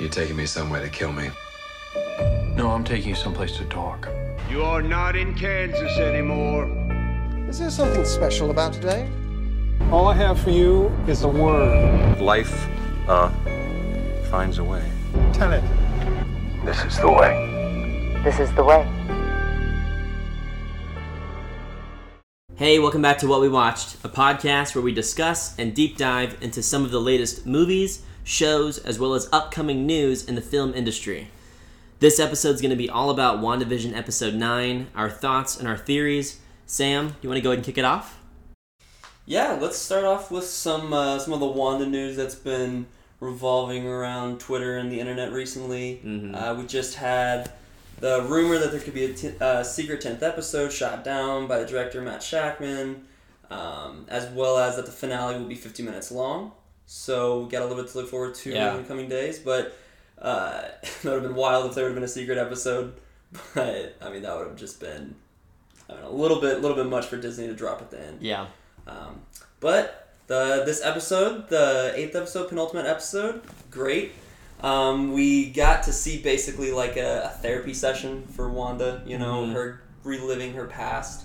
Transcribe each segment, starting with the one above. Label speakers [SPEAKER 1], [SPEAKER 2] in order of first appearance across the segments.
[SPEAKER 1] You're taking me somewhere to kill me.
[SPEAKER 2] No, I'm taking you someplace to talk.
[SPEAKER 3] You are not in Kansas anymore.
[SPEAKER 4] Is there something special about today?
[SPEAKER 2] All I have for you is a word.
[SPEAKER 5] Life, uh, finds a way.
[SPEAKER 2] Tell it.
[SPEAKER 5] This is the way.
[SPEAKER 6] This is the way.
[SPEAKER 7] Hey, welcome back to What We Watched, a podcast where we discuss and deep dive into some of the latest movies, shows, as well as upcoming news in the film industry. This episode is going to be all about WandaVision Episode 9, our thoughts and our theories. Sam, do you want to go ahead and kick it off?
[SPEAKER 8] Yeah, let's start off with some uh, some of the Wanda news that's been revolving around Twitter and the internet recently.
[SPEAKER 7] Mhm.
[SPEAKER 8] Uh, we just had the rumor that there could be a t- uh, secret tenth episode shot down by the director Matt Shakman, um, as well as that the finale will be fifty minutes long. So we got a little bit to look forward to
[SPEAKER 7] Yeah.
[SPEAKER 8] in the coming days. But uh, that would have been wild if there would have been a secret episode. But I mean, that would have just been I don't a little bit, a little bit much for Disney to drop at the end.
[SPEAKER 7] Yeah.
[SPEAKER 8] Um, but the this episode, the eighth episode, penultimate episode, great. Um, we got to see basically like a, a therapy session for Wanda. You know,
[SPEAKER 7] Mhm.
[SPEAKER 8] her reliving her past,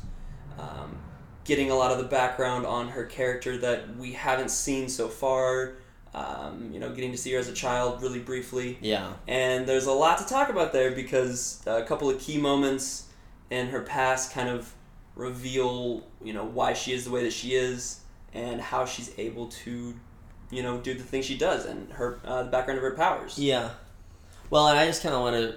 [SPEAKER 8] um, getting a lot of the background on her character that we haven't seen so far. Um, you know, getting to see her as a child really briefly.
[SPEAKER 7] Yeah.
[SPEAKER 8] And there's a lot to talk about there because a couple of key moments in her past kind of reveal, you know, why she is the way that she is and how she's able to, you know, do the things she does and her uh, the background of her powers.
[SPEAKER 7] Yeah. Well, and I just kind of want to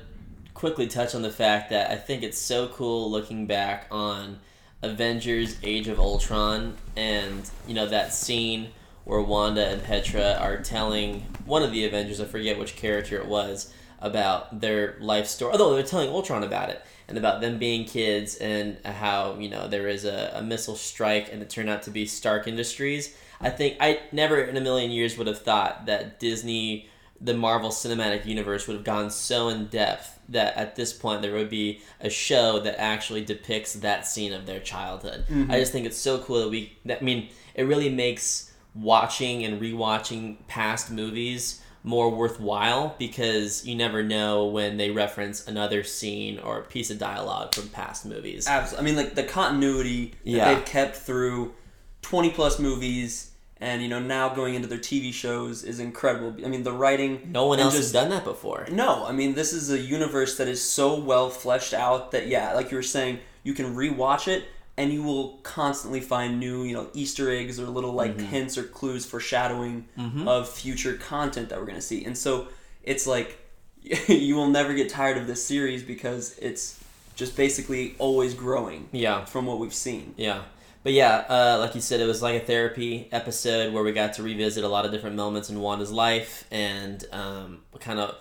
[SPEAKER 7] quickly touch on the fact that I think it's so cool looking back on Avengers Age of Ultron and, you know, that scene where Wanda and Petra are telling one of the Avengers, I forget which character it was, about their life story. Although they're telling Ultron about it and about them being kids and how, you know, there is a, a missile strike and it turned out to be Stark Industries. I think I never in a million years would have thought that Disney the Marvel Cinematic Universe would have gone so in depth that at this point there would be a show that actually depicts that scene of their childhood. Mm-hmm. I just think it's so cool that we. That, I mean, it really makes watching and rewatching past movies more worthwhile because you never know when they reference another scene or piece of dialogue from past movies.
[SPEAKER 8] Absolutely. I mean, like the continuity that
[SPEAKER 7] Yeah.
[SPEAKER 8] they've kept through 20 plus movies and, you know, now going into their TV shows is incredible. I mean, the writing.
[SPEAKER 7] No one else
[SPEAKER 8] just-
[SPEAKER 7] has done that before.
[SPEAKER 8] No, I mean this is a universe that is so well fleshed out that yeah, like you were saying, you can rewatch it and you will constantly find new, you know, Easter eggs or little like
[SPEAKER 7] Mm-hmm.
[SPEAKER 8] hints or clues foreshadowing of future content that we're gonna see. And so it's like you will never get tired of this series because it's just basically always growing
[SPEAKER 7] Yeah.
[SPEAKER 8] from what we've seen.
[SPEAKER 7] Yeah. But yeah, uh, like you said, it was like a therapy episode where we got to revisit a lot of different moments in Wanda's life and um, kind of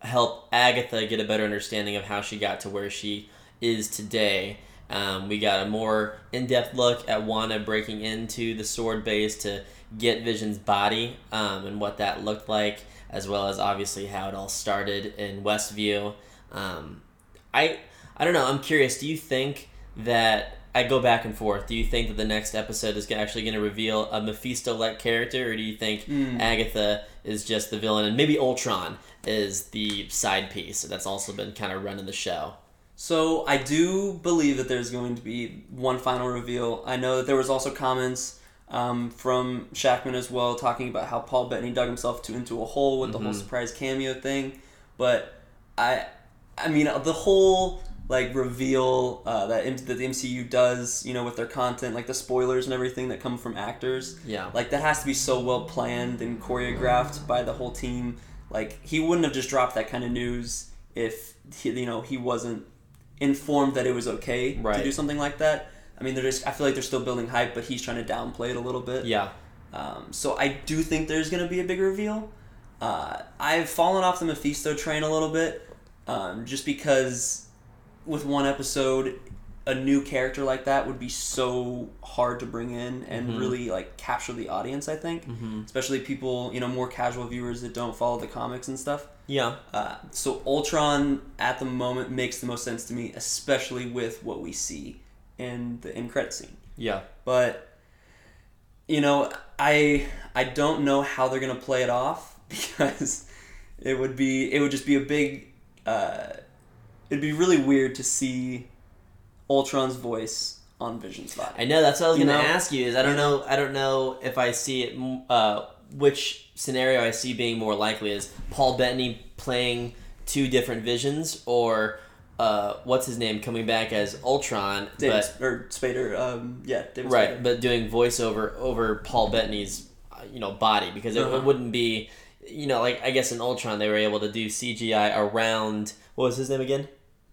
[SPEAKER 7] help Agatha get a better understanding of how she got to where she is today. Um, we got a more in depth look at Wanda breaking into the S.W.O.R.D. base to get Vision's body um, and what that looked like, as well as obviously how it all started in Westview. Um, I I don't know. I'm curious. Do you think that I go back and forth? Do you think that the next episode is actually going to reveal a Mephisto-like character, or do you think Agatha is just the villain and maybe Ultron is the side piece that's also been kind of running the show?
[SPEAKER 8] So I do believe that there's going to be one final reveal. I know that there was also comments um, from Shakman as well talking about how Paul Bettany dug himself to, into a hole with the whole surprise cameo thing. But I, I mean, the whole like reveal uh, that M- that the MCU does, you know, with their content, like the spoilers and everything that come from actors.
[SPEAKER 7] Yeah.
[SPEAKER 8] Like that has to be so well planned and choreographed by the whole team. Like he wouldn't have just dropped that kind of news if he, you know he wasn't informed that it was okay to do something like that. I mean, they're just I feel like they're still building hype, but he's trying to downplay it a little bit.
[SPEAKER 7] Yeah.
[SPEAKER 8] Um, so I do think there's gonna be a big reveal. Uh, I've fallen off the Mephisto train a little bit, um, just because with one episode, a new character like that would be so hard to bring in and
[SPEAKER 7] Mm-hmm.
[SPEAKER 8] really like capture the audience. I think, especially people you know more casual viewers that don't follow the comics and stuff.
[SPEAKER 7] Yeah.
[SPEAKER 8] Uh, so Ultron at the moment makes the most sense to me, especially with what we see in the end credit scene.
[SPEAKER 7] Yeah.
[SPEAKER 8] But you know, I I don't know how they're gonna play it off because it would be it would just be a big. Uh, it'd be really weird to see Ultron's voice on Vision's body.
[SPEAKER 7] I know that's what I was
[SPEAKER 8] You
[SPEAKER 7] going to
[SPEAKER 8] know?
[SPEAKER 7] ask you. Is I don't know. I don't know if I see it. Uh, which scenario I see being more likely is Paul Bettany playing two different visions, or uh, what's his name coming back as Ultron,
[SPEAKER 8] David
[SPEAKER 7] but
[SPEAKER 8] or Spader, um, yeah, David
[SPEAKER 7] right,
[SPEAKER 8] Spader.
[SPEAKER 7] but doing voiceover over Paul Bettany's uh, you know body because it,
[SPEAKER 8] Uh-huh.
[SPEAKER 7] it wouldn't be. You know, like I guess in Ultron they were able to do CGI around what was his name again?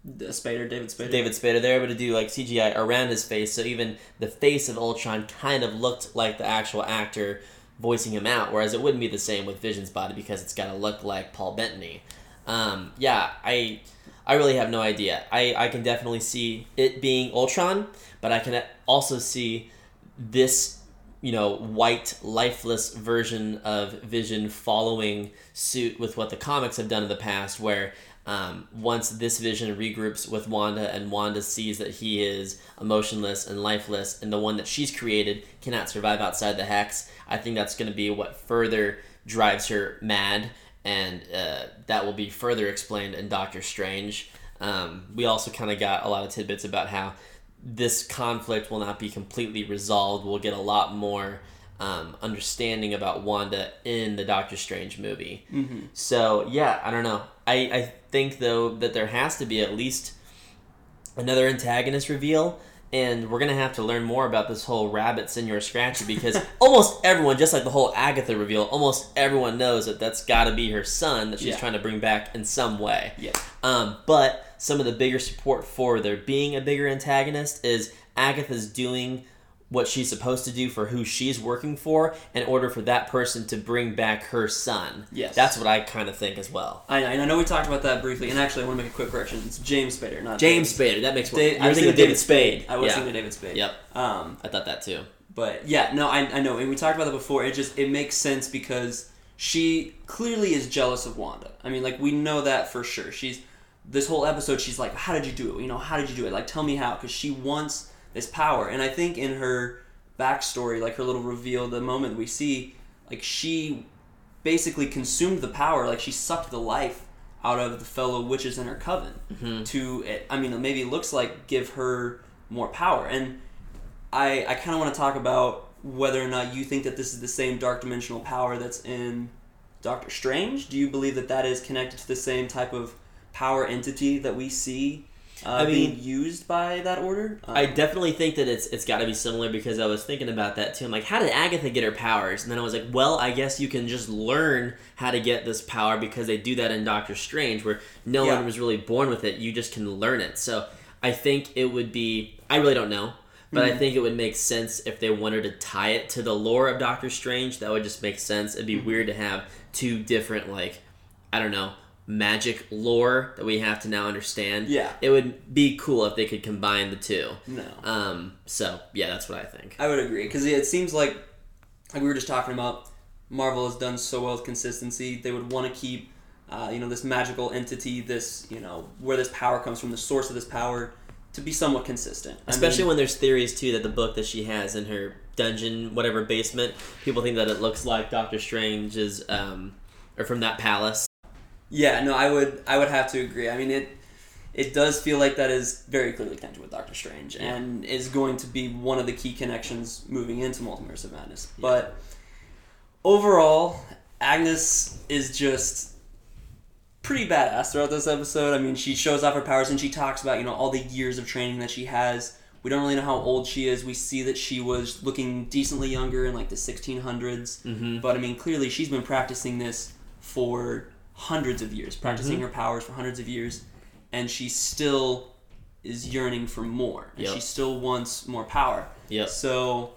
[SPEAKER 8] Spader, David Spader.
[SPEAKER 7] David Spader. They're able to do like CGI around his face, so even the face of Ultron kind of looked like the actual actor voicing him out. Whereas it wouldn't be the same with Vision's body because it's got to look like Paul Bettany. Um, yeah, I I really have no idea. I I can definitely see it being Ultron, but I can also see this you know white lifeless version of Vision following suit with what the comics have done in the past, where um, once this vision regroups with Wanda and Wanda sees that he is emotionless and lifeless and the one that she's created cannot survive outside the hex, I think that's going to be what further drives her mad and uh, that will be further explained in Doctor Strange. Um, we also kind of got a lot of tidbits about how this conflict will not be completely resolved. We'll get a lot more um, understanding about Wanda in the Doctor Strange movie. Mm-hmm. So yeah, I don't know. I, I think though that there has to be at least another antagonist reveal. And we're gonna have to learn more about this whole rabbit Señor Scratchy because almost everyone, just like the whole Agatha reveal, almost everyone knows that that's got to be her son that she's
[SPEAKER 8] Yeah.
[SPEAKER 7] trying to bring back in some way.
[SPEAKER 8] Yeah.
[SPEAKER 7] Um, but some of the bigger support for there being a bigger antagonist is Agatha's doing what she's supposed to do for who she's working for in order for that person to bring back her son.
[SPEAKER 8] Yes.
[SPEAKER 7] That's what I kind of think as well.
[SPEAKER 8] I, know. I know we talked about that briefly, and actually, I want to make a quick correction. It's James Spader, not
[SPEAKER 7] James. Spader, that makes more
[SPEAKER 8] Da-
[SPEAKER 7] I was thinking of David Spade.
[SPEAKER 8] I was
[SPEAKER 7] yeah.
[SPEAKER 8] thinking of David Spade.
[SPEAKER 7] Yep.
[SPEAKER 8] Um,
[SPEAKER 7] I thought that too.
[SPEAKER 8] but yeah, no, I, I know, and we talked about that before. It just it makes sense because she clearly is jealous of Wanda. I mean, like we know that for sure. She's this whole episode. She's like, "How did you do it? You know, how did you do it? Like, tell me how." Because she wants this power, and I think in her backstory, like her little reveal, the moment we see, like she basically consumed the power. Like she sucked the life out of the fellow witches in her coven mm-hmm. to. It, I mean, maybe it looks like give her more power, and I I kind of want to talk about whether or not you think that this is the same dark dimensional power that's in Doctor Strange. Do you believe that that is connected to the same type of power entity that we see? Uh,
[SPEAKER 7] I
[SPEAKER 8] being
[SPEAKER 7] mean-
[SPEAKER 8] used by that order. Um,
[SPEAKER 7] I definitely think that it's it's got to be similar because I was thinking about that too. I'm like, how did Agatha get her powers? And then I was like, well, I guess you can just learn how to get this power because they do that in Doctor Strange, where no
[SPEAKER 8] Yeah.
[SPEAKER 7] one was really born with it. You just can learn it. So I think it would be. I really don't know, but
[SPEAKER 8] Mm-hmm.
[SPEAKER 7] I think it would make sense if they wanted to tie it to the lore of Doctor Strange. That would just make sense. It'd be
[SPEAKER 8] Mm-hmm.
[SPEAKER 7] weird to have two different like, I don't know. Magic lore that we have to now understand.
[SPEAKER 8] Yeah.
[SPEAKER 7] it would be cool if they could combine the two.
[SPEAKER 8] no.
[SPEAKER 7] Um, so yeah, that's what I think.
[SPEAKER 8] I would agree because it seems like, like we were just talking about, Marvel has done so well with consistency. They would want to keep, uh, you know, this magical entity, this you know, where this power comes from, the source of this power, to be somewhat consistent. I
[SPEAKER 7] Especially
[SPEAKER 8] mean,
[SPEAKER 7] when there's theories too that the book that she has in her dungeon, whatever basement, people think that it looks like Doctor Strange's, um, or from that palace.
[SPEAKER 8] Yeah, no, I would, I would have to agree. I mean, it, it does feel like that is very clearly connected with Doctor Strange, and is going to be one of the key connections moving into Multiverse of Madness. But overall, Agnes is just pretty badass throughout this episode. I mean, she shows off her powers and she talks about, you know, all the years of training that she has. We don't really know how old she is. We see that she was looking decently younger in like the 1600s.
[SPEAKER 7] Mm-hmm.
[SPEAKER 8] But I mean, clearly she's been practicing this for hundreds of years, practicing
[SPEAKER 7] Mm-hmm.
[SPEAKER 8] her powers for hundreds of years, and she still is yearning for more. And
[SPEAKER 7] Yep.
[SPEAKER 8] she still wants more power.
[SPEAKER 7] Yep.
[SPEAKER 8] So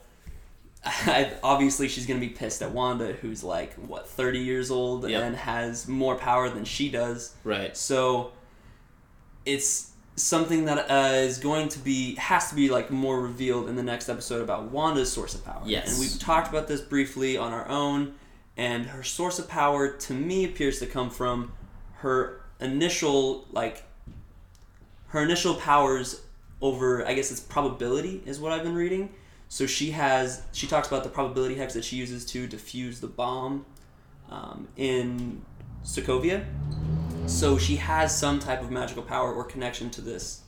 [SPEAKER 8] I, obviously she's gonna be pissed at Wanda, who's like what thirty years old
[SPEAKER 7] Yep.
[SPEAKER 8] and has more power than she does.
[SPEAKER 7] Right.
[SPEAKER 8] So it's something that uh, is going to be has to be like more revealed in the next episode about Wanda's source of power.
[SPEAKER 7] Yes.
[SPEAKER 8] and we've talked about this briefly on our own. And her source of power, to me, appears to come from her initial like her initial powers over I guess it's probability is what I've been reading. So she has she talks about the probability hex that she uses to defuse the bomb um, in Sokovia. So she has some type of magical power or connection to this,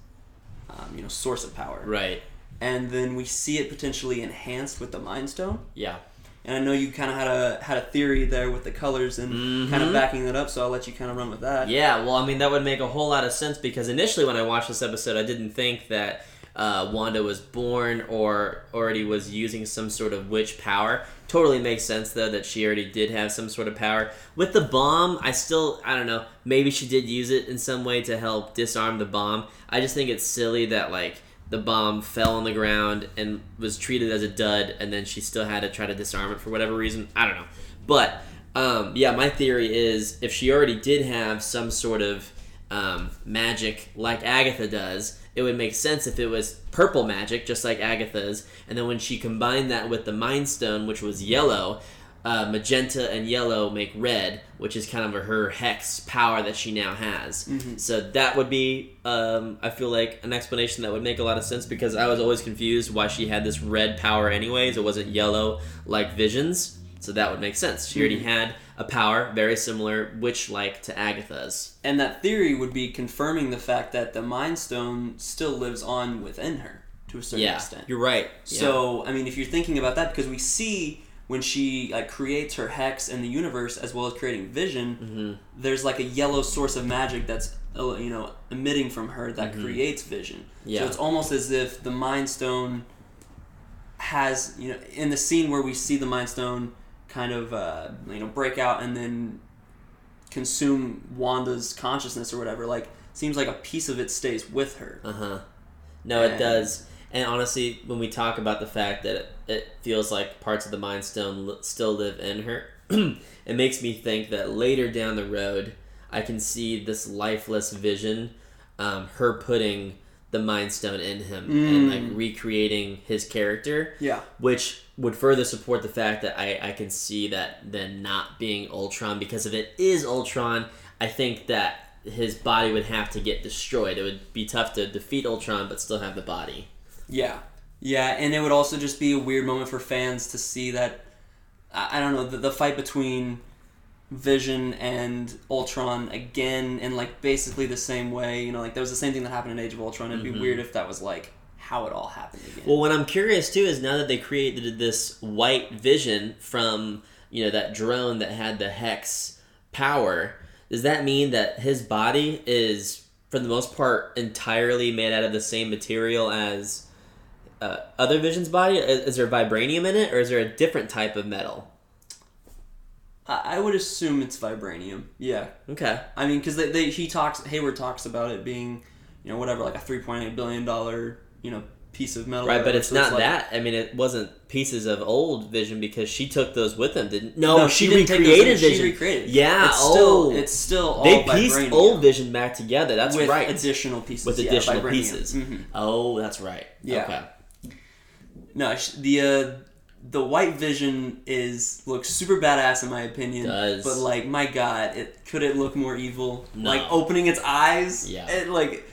[SPEAKER 8] um, you know, source of power.
[SPEAKER 7] Right.
[SPEAKER 8] And then we see it potentially enhanced with the Mind Stone.
[SPEAKER 7] Yeah.
[SPEAKER 8] And I know you kind of had a had a theory there with the colors and kind of backing that up. So I'll let you kind of run with that.
[SPEAKER 7] Mm-hmm. Yeah, well, I mean, that would make a whole lot of sense because initially when I watched this episode, I didn't think that uh, Wanda was born or already was using some sort of witch power. Totally makes sense, though, that she already did have some sort of power. With the bomb, I still, I don't know, maybe she did use it in some way to help disarm the bomb. I just think it's silly that, like, the bomb fell on the ground and was treated as a dud, and then she still had to try to disarm it for whatever reason. I don't know. But um, yeah, my theory is if she already did have some sort of um, magic like Agatha does, it would make sense if it was purple magic, just like Agatha's, and then when she combined that with the Mind Stone, which was yellow, uh, magenta and yellow make red, which is kind of her hex power that she now has. So that would be, um, I feel like, an explanation that would make a lot of sense because I was always confused why she had this red power, anyways. It wasn't yellow like Visions. So that would make sense. She already had a power very similar, witch like, to Agatha's.
[SPEAKER 8] And that theory would be confirming the fact that the Mind Stone still lives on within her to a certain
[SPEAKER 7] Yeah,
[SPEAKER 8] extent.
[SPEAKER 7] you're right. Yeah.
[SPEAKER 8] So I mean, if you're thinking about that, because we see when she like creates her hex in the universe as well as creating vision,
[SPEAKER 7] Mm-hmm.
[SPEAKER 8] there's like a yellow source of magic that's uh, you know emitting from her that creates vision.
[SPEAKER 7] Mm-hmm. Yeah.
[SPEAKER 8] So it's almost as if the Mind Stone has you know in the scene where we see the Mind Stone kind of uh, you know break out and then consume Wanda's consciousness or whatever. Like seems like a piece of it stays with her.
[SPEAKER 7] Uh huh. No, it does. And honestly, when we talk about the fact that it, it feels like parts of the Mind Stone still live in her, it makes me think that later down the road, I can see this lifeless vision, um, her putting the Mind Stone in him and like recreating his character.
[SPEAKER 8] Yeah.
[SPEAKER 7] Which would further support the fact that I, I can see that then not being Ultron because if it is Ultron, I think that his body would have to get destroyed. It would be tough to defeat Ultron but still have the body.
[SPEAKER 8] Yeah, yeah, and it would also just be a weird moment for fans to see that. I, don't know the, the fight between Vision and Ultron again in like basically the same way. You know, like there was the same thing that happened in Age of Ultron. It'd be mm-hmm. weird if that was like how it all happened again.
[SPEAKER 7] Well, what I'm curious too is now that they created this white vision from you know that drone that had the hex power, does that mean that his body is for the most part entirely made out of the same material as uh, other Vision's body? Is, is there vibranium in it, or is there a different type of metal?
[SPEAKER 8] I, I would assume it's vibranium. Yeah,
[SPEAKER 7] Okay.
[SPEAKER 8] I mean, because they, they he talks Hayward talks about it being, you know, whatever like a three point eight billion dollar you know piece of metal.
[SPEAKER 7] Right, but
[SPEAKER 8] whatever.
[SPEAKER 7] it's
[SPEAKER 8] So
[SPEAKER 7] not
[SPEAKER 8] like-
[SPEAKER 7] that. I mean, it wasn't pieces of old Vision because she took those with them, didn't? No,
[SPEAKER 8] No,
[SPEAKER 7] she,
[SPEAKER 8] she didn't
[SPEAKER 7] recreated
[SPEAKER 8] with her, she
[SPEAKER 7] Vision.
[SPEAKER 8] recreated.
[SPEAKER 7] Yeah,
[SPEAKER 8] It's
[SPEAKER 7] oh,
[SPEAKER 8] still- it's still all
[SPEAKER 7] they pieced
[SPEAKER 8] vibranium.
[SPEAKER 7] old Vision back together. That's
[SPEAKER 8] with
[SPEAKER 7] right.
[SPEAKER 8] additional pieces.
[SPEAKER 7] with additional
[SPEAKER 8] vibranium.
[SPEAKER 7] pieces.
[SPEAKER 8] Mhm.
[SPEAKER 7] Oh, that's right.
[SPEAKER 8] Yeah.
[SPEAKER 7] Okay.
[SPEAKER 8] No, sh- the uh, the white vision is looks super badass in my opinion.
[SPEAKER 7] Does.
[SPEAKER 8] but like my god, it could it look more evil?
[SPEAKER 7] No.
[SPEAKER 8] Like opening its eyes.
[SPEAKER 7] Yeah.
[SPEAKER 8] It like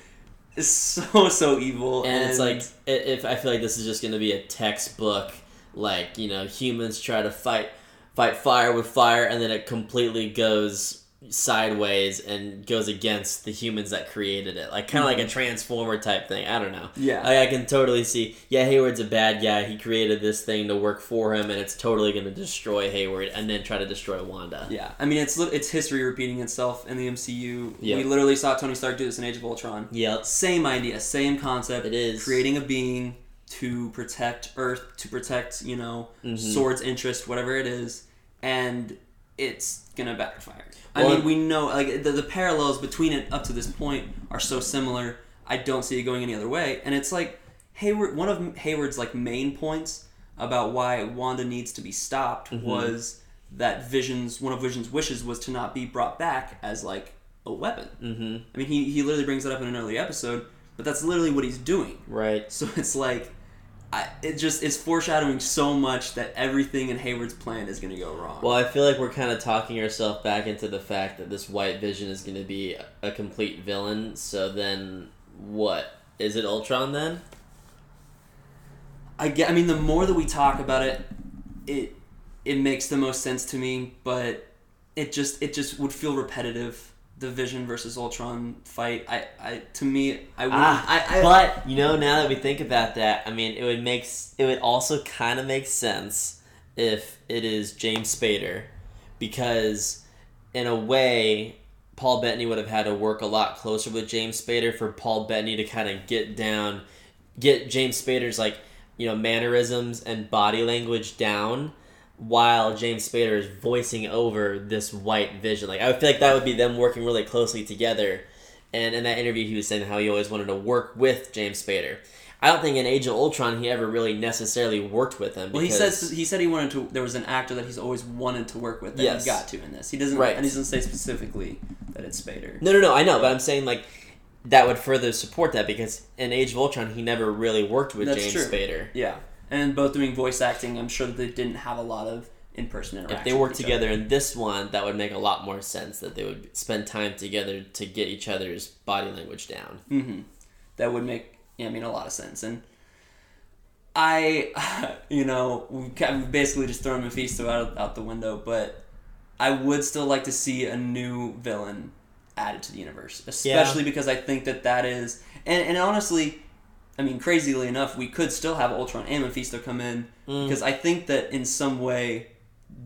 [SPEAKER 8] is so so evil.
[SPEAKER 7] And, it's like i- if I feel like this is just going to be a textbook, like you know, humans try to fight fight fire with fire, and then it completely goes sideways and goes against the humans that created it, like kind of like a transformer type thing. I don't know.
[SPEAKER 8] Mm-hmm. Yeah.
[SPEAKER 7] I, I can totally see. Yeah, Hayward's a bad guy. He created this thing to work for him, and it's totally going to destroy Hayward and then try to destroy Wanda.
[SPEAKER 8] yeah, I mean it's it's history repeating itself in the MCU.
[SPEAKER 7] Yeah.
[SPEAKER 8] We literally saw Tony Stark do this in Age of Ultron.
[SPEAKER 7] Yep.
[SPEAKER 8] Same idea, same concept.
[SPEAKER 7] It is.
[SPEAKER 8] creating a being to protect Earth, to protect you know
[SPEAKER 7] Mm-hmm.
[SPEAKER 8] S.W.O.R.D.'s interest, whatever it is, and it's gonna backfire. I
[SPEAKER 7] Well,
[SPEAKER 8] mean, we know like the, the parallels between it up to this point are so similar. I don't see it going any other way, and it's like Hayward. One of Hayward's like main points about why Wanda needs to be stopped
[SPEAKER 7] Mm-hmm.
[SPEAKER 8] was that Vision's one of Vision's wishes was to not be brought back as like a weapon.
[SPEAKER 7] Mm-hmm.
[SPEAKER 8] I mean, he, he literally brings that up in an early episode, but that's literally what he's doing.
[SPEAKER 7] Right.
[SPEAKER 8] So it's like, I, it just it's foreshadowing so much that everything in Hayward's plan is going to go wrong.
[SPEAKER 7] Well, I feel like we're kind of talking ourselves back into the fact that this White Vision is going to be a, complete villain. So then, what is it? Ultron then?
[SPEAKER 8] I get. I mean, the more that we talk about it, it it makes the most sense to me. But it just it just would feel repetitive. The Vision versus Ultron fight. I, I to me, I would.
[SPEAKER 7] Ah,
[SPEAKER 8] I, I,
[SPEAKER 7] but you know, now that we think about that, I mean, it would make it would also kind of make sense if it is James Spader, because in a way, Paul Bettany would have had to work a lot closer with James Spader for Paul Bettany to kind of get down, get James Spader's like you know mannerisms and body language down. While James Spader is voicing over this white vision, like I would feel like that would be them working really closely together. And in that interview, he was saying how he always wanted to work with James Spader. I don't think in Age of Ultron he ever really necessarily worked with him.
[SPEAKER 8] well, he says he said he wanted to. There was an actor that he's always wanted to work with that
[SPEAKER 7] Yes.
[SPEAKER 8] he got to in this. He doesn't.
[SPEAKER 7] Right.
[SPEAKER 8] And he doesn't say specifically that it's Spader.
[SPEAKER 7] no, no, no. I know, but I'm saying like that would further support that because in Age of Ultron he never really worked with
[SPEAKER 8] That's
[SPEAKER 7] James
[SPEAKER 8] true.
[SPEAKER 7] Spader.
[SPEAKER 8] Yeah, and both doing voice acting, I'm sure that they didn't have a lot of in-person interaction.
[SPEAKER 7] If they worked together
[SPEAKER 8] other.
[SPEAKER 7] in this one, that would make a lot more sense. That they would spend time together to get each other's body language down.
[SPEAKER 8] hmm that would make yeah, I mean a lot of sense. And I, you know, we kind of basically just thrown Mephisto out out the window, but I would still like to see a new villain added to the universe, especially because I think that that is, and and honestly. I mean, crazily enough, we could still have Ultron and Mephisto come in
[SPEAKER 7] Mm.
[SPEAKER 8] because I think that in some way,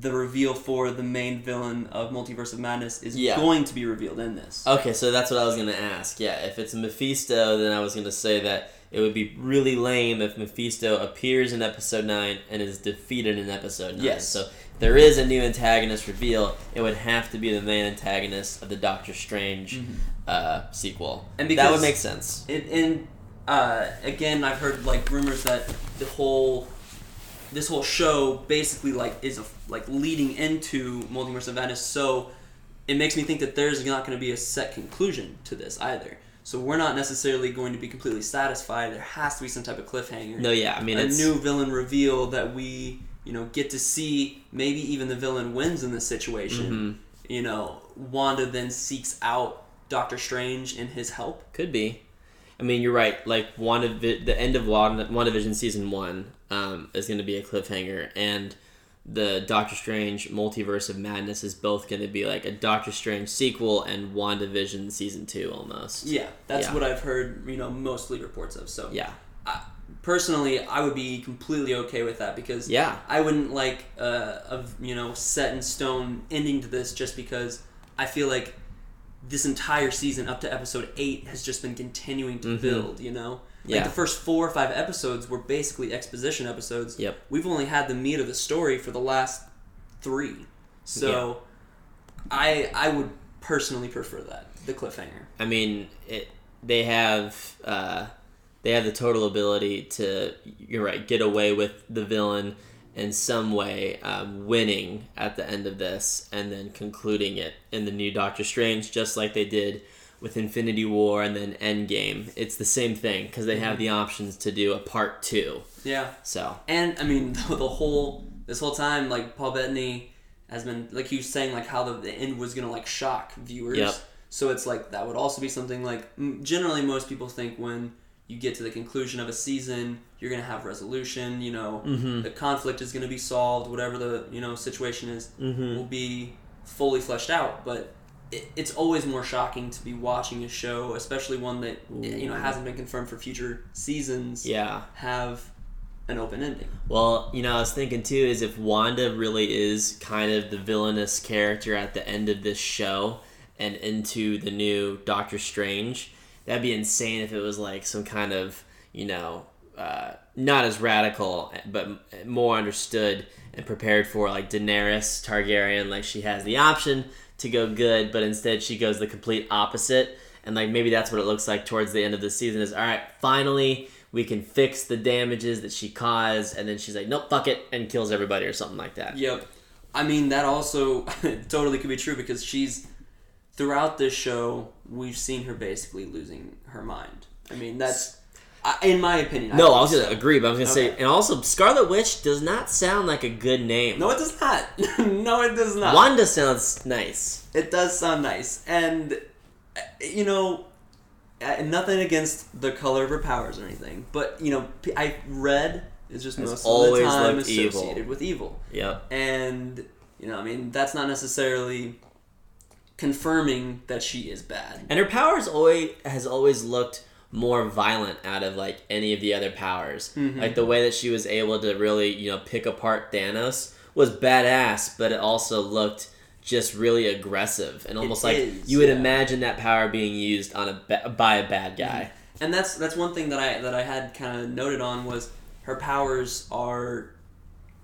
[SPEAKER 8] the reveal for the main villain of Multiverse of Madness is
[SPEAKER 7] Yeah.
[SPEAKER 8] going to be revealed in this.
[SPEAKER 7] Okay, so that's what I was gonna ask. Yeah, if it's Mephisto, then I was gonna say that it would be really lame if Mephisto appears in episode nine and is defeated in episode nine.
[SPEAKER 8] Yes.
[SPEAKER 7] So if there is a new antagonist reveal. It would have to be the main antagonist of the Doctor Strange uh, sequel.
[SPEAKER 8] And
[SPEAKER 7] that would make sense.
[SPEAKER 8] And uh, again, I've heard like rumors that the whole this whole show basically like is a, like leading into Multiverse of Madness. So it makes me think that there's not going to be a set conclusion to this either. So we're not necessarily going to be completely satisfied. There has to be some type of cliffhanger.
[SPEAKER 7] No, yeah, I mean
[SPEAKER 8] a
[SPEAKER 7] it's
[SPEAKER 8] new villain reveal that we you know get to see. Maybe even the villain wins in this situation.
[SPEAKER 7] Mm-hmm.
[SPEAKER 8] You know, Wanda then seeks out Doctor Strange and his help.
[SPEAKER 7] Could be. I mean, you're right. Like one of the end of Wanda, WandaVision season one um, is going to be a cliffhanger, and the Doctor Strange Multiverse of Madness is both going to be like a Doctor Strange sequel and WandaVision season two almost.
[SPEAKER 8] Yeah, that's
[SPEAKER 7] Yeah.
[SPEAKER 8] what I've heard. You know, mostly reports of. So
[SPEAKER 7] Yeah.
[SPEAKER 8] I, personally, I would be completely okay with that because
[SPEAKER 7] Yeah.
[SPEAKER 8] I wouldn't like uh, a you know set in stone ending to this just because I feel like this entire season up to episode eight has just been continuing to build. You know, like
[SPEAKER 7] Mm-hmm. Yeah.
[SPEAKER 8] the first four or five episodes were basically exposition episodes.
[SPEAKER 7] Yep.
[SPEAKER 8] We've only had the meat of the story for the last three, so I I would personally prefer that the cliffhanger.
[SPEAKER 7] I mean, it. They have uh, they have the total ability to. You're right. Get away with the villain in some way, um, winning at the end of this, and then concluding it in the new Doctor Strange, just like they did with Infinity War and then Endgame. It's the same thing because they have the options to do a part two.
[SPEAKER 8] Yeah.
[SPEAKER 7] So
[SPEAKER 8] And I mean, the, the whole this whole time, like Paul Bettany has been like he was saying, like how the, the end was gonna like shock viewers.
[SPEAKER 7] Yep.
[SPEAKER 8] So it's like that would also be something like generally most people think when you get to the conclusion of a season, you're gonna have resolution. You know,
[SPEAKER 7] Mm-hmm.
[SPEAKER 8] the conflict is gonna be solved. Whatever the you know situation is,
[SPEAKER 7] Mm-hmm.
[SPEAKER 8] will be fully fleshed out. But it, it's always more shocking to be watching a show, especially one that you know hasn't been confirmed for future seasons.
[SPEAKER 7] yeah.
[SPEAKER 8] Have an open ending.
[SPEAKER 7] Well, you know, I was thinking too is if Wanda really is kind of the villainous character at the end of this show and into the new Doctor Strange, that'd be insane if it was like some kind of, you know, uh, not as radical, but more understood and prepared for, like Daenerys Targaryen. Like she has the option to go good, but instead she goes the complete opposite. And like maybe that's what it looks like towards the end of the season is all right, finally we can fix the damages that she caused, and then she's like, nope, fuck it, and kills everybody or something like that.
[SPEAKER 8] Yep. I mean, that also totally could be true because she's throughout this show, we've seen her basically losing her mind. I mean, that's I, in my opinion.
[SPEAKER 7] No,
[SPEAKER 8] think
[SPEAKER 7] I was gonna
[SPEAKER 8] so.
[SPEAKER 7] agree, but I was gonna say, and also Scarlet Witch does not sound like a good name.
[SPEAKER 8] No, it does not. no, it does not.
[SPEAKER 7] Wanda sounds nice.
[SPEAKER 8] It does sound nice, and you know, uh, nothing against the color of her powers or anything, but you know, I red is just
[SPEAKER 7] Has
[SPEAKER 8] most
[SPEAKER 7] always
[SPEAKER 8] of the time
[SPEAKER 7] looked
[SPEAKER 8] associated
[SPEAKER 7] evil.
[SPEAKER 8] with evil.
[SPEAKER 7] Yeah,
[SPEAKER 8] and You know, I mean, that's not necessarily confirming that she is bad.
[SPEAKER 7] And her powers always has always looked more violent out of like any of the other powers.
[SPEAKER 8] Mm-hmm.
[SPEAKER 7] Like the way that she was able to really, you know, pick apart Thanos was badass, but it also looked just really aggressive and almost like
[SPEAKER 8] is,
[SPEAKER 7] you would
[SPEAKER 8] yeah.
[SPEAKER 7] imagine that power being used on a ba- by a bad guy.
[SPEAKER 8] and that's that's one thing that I that I had kind of noted on was her powers are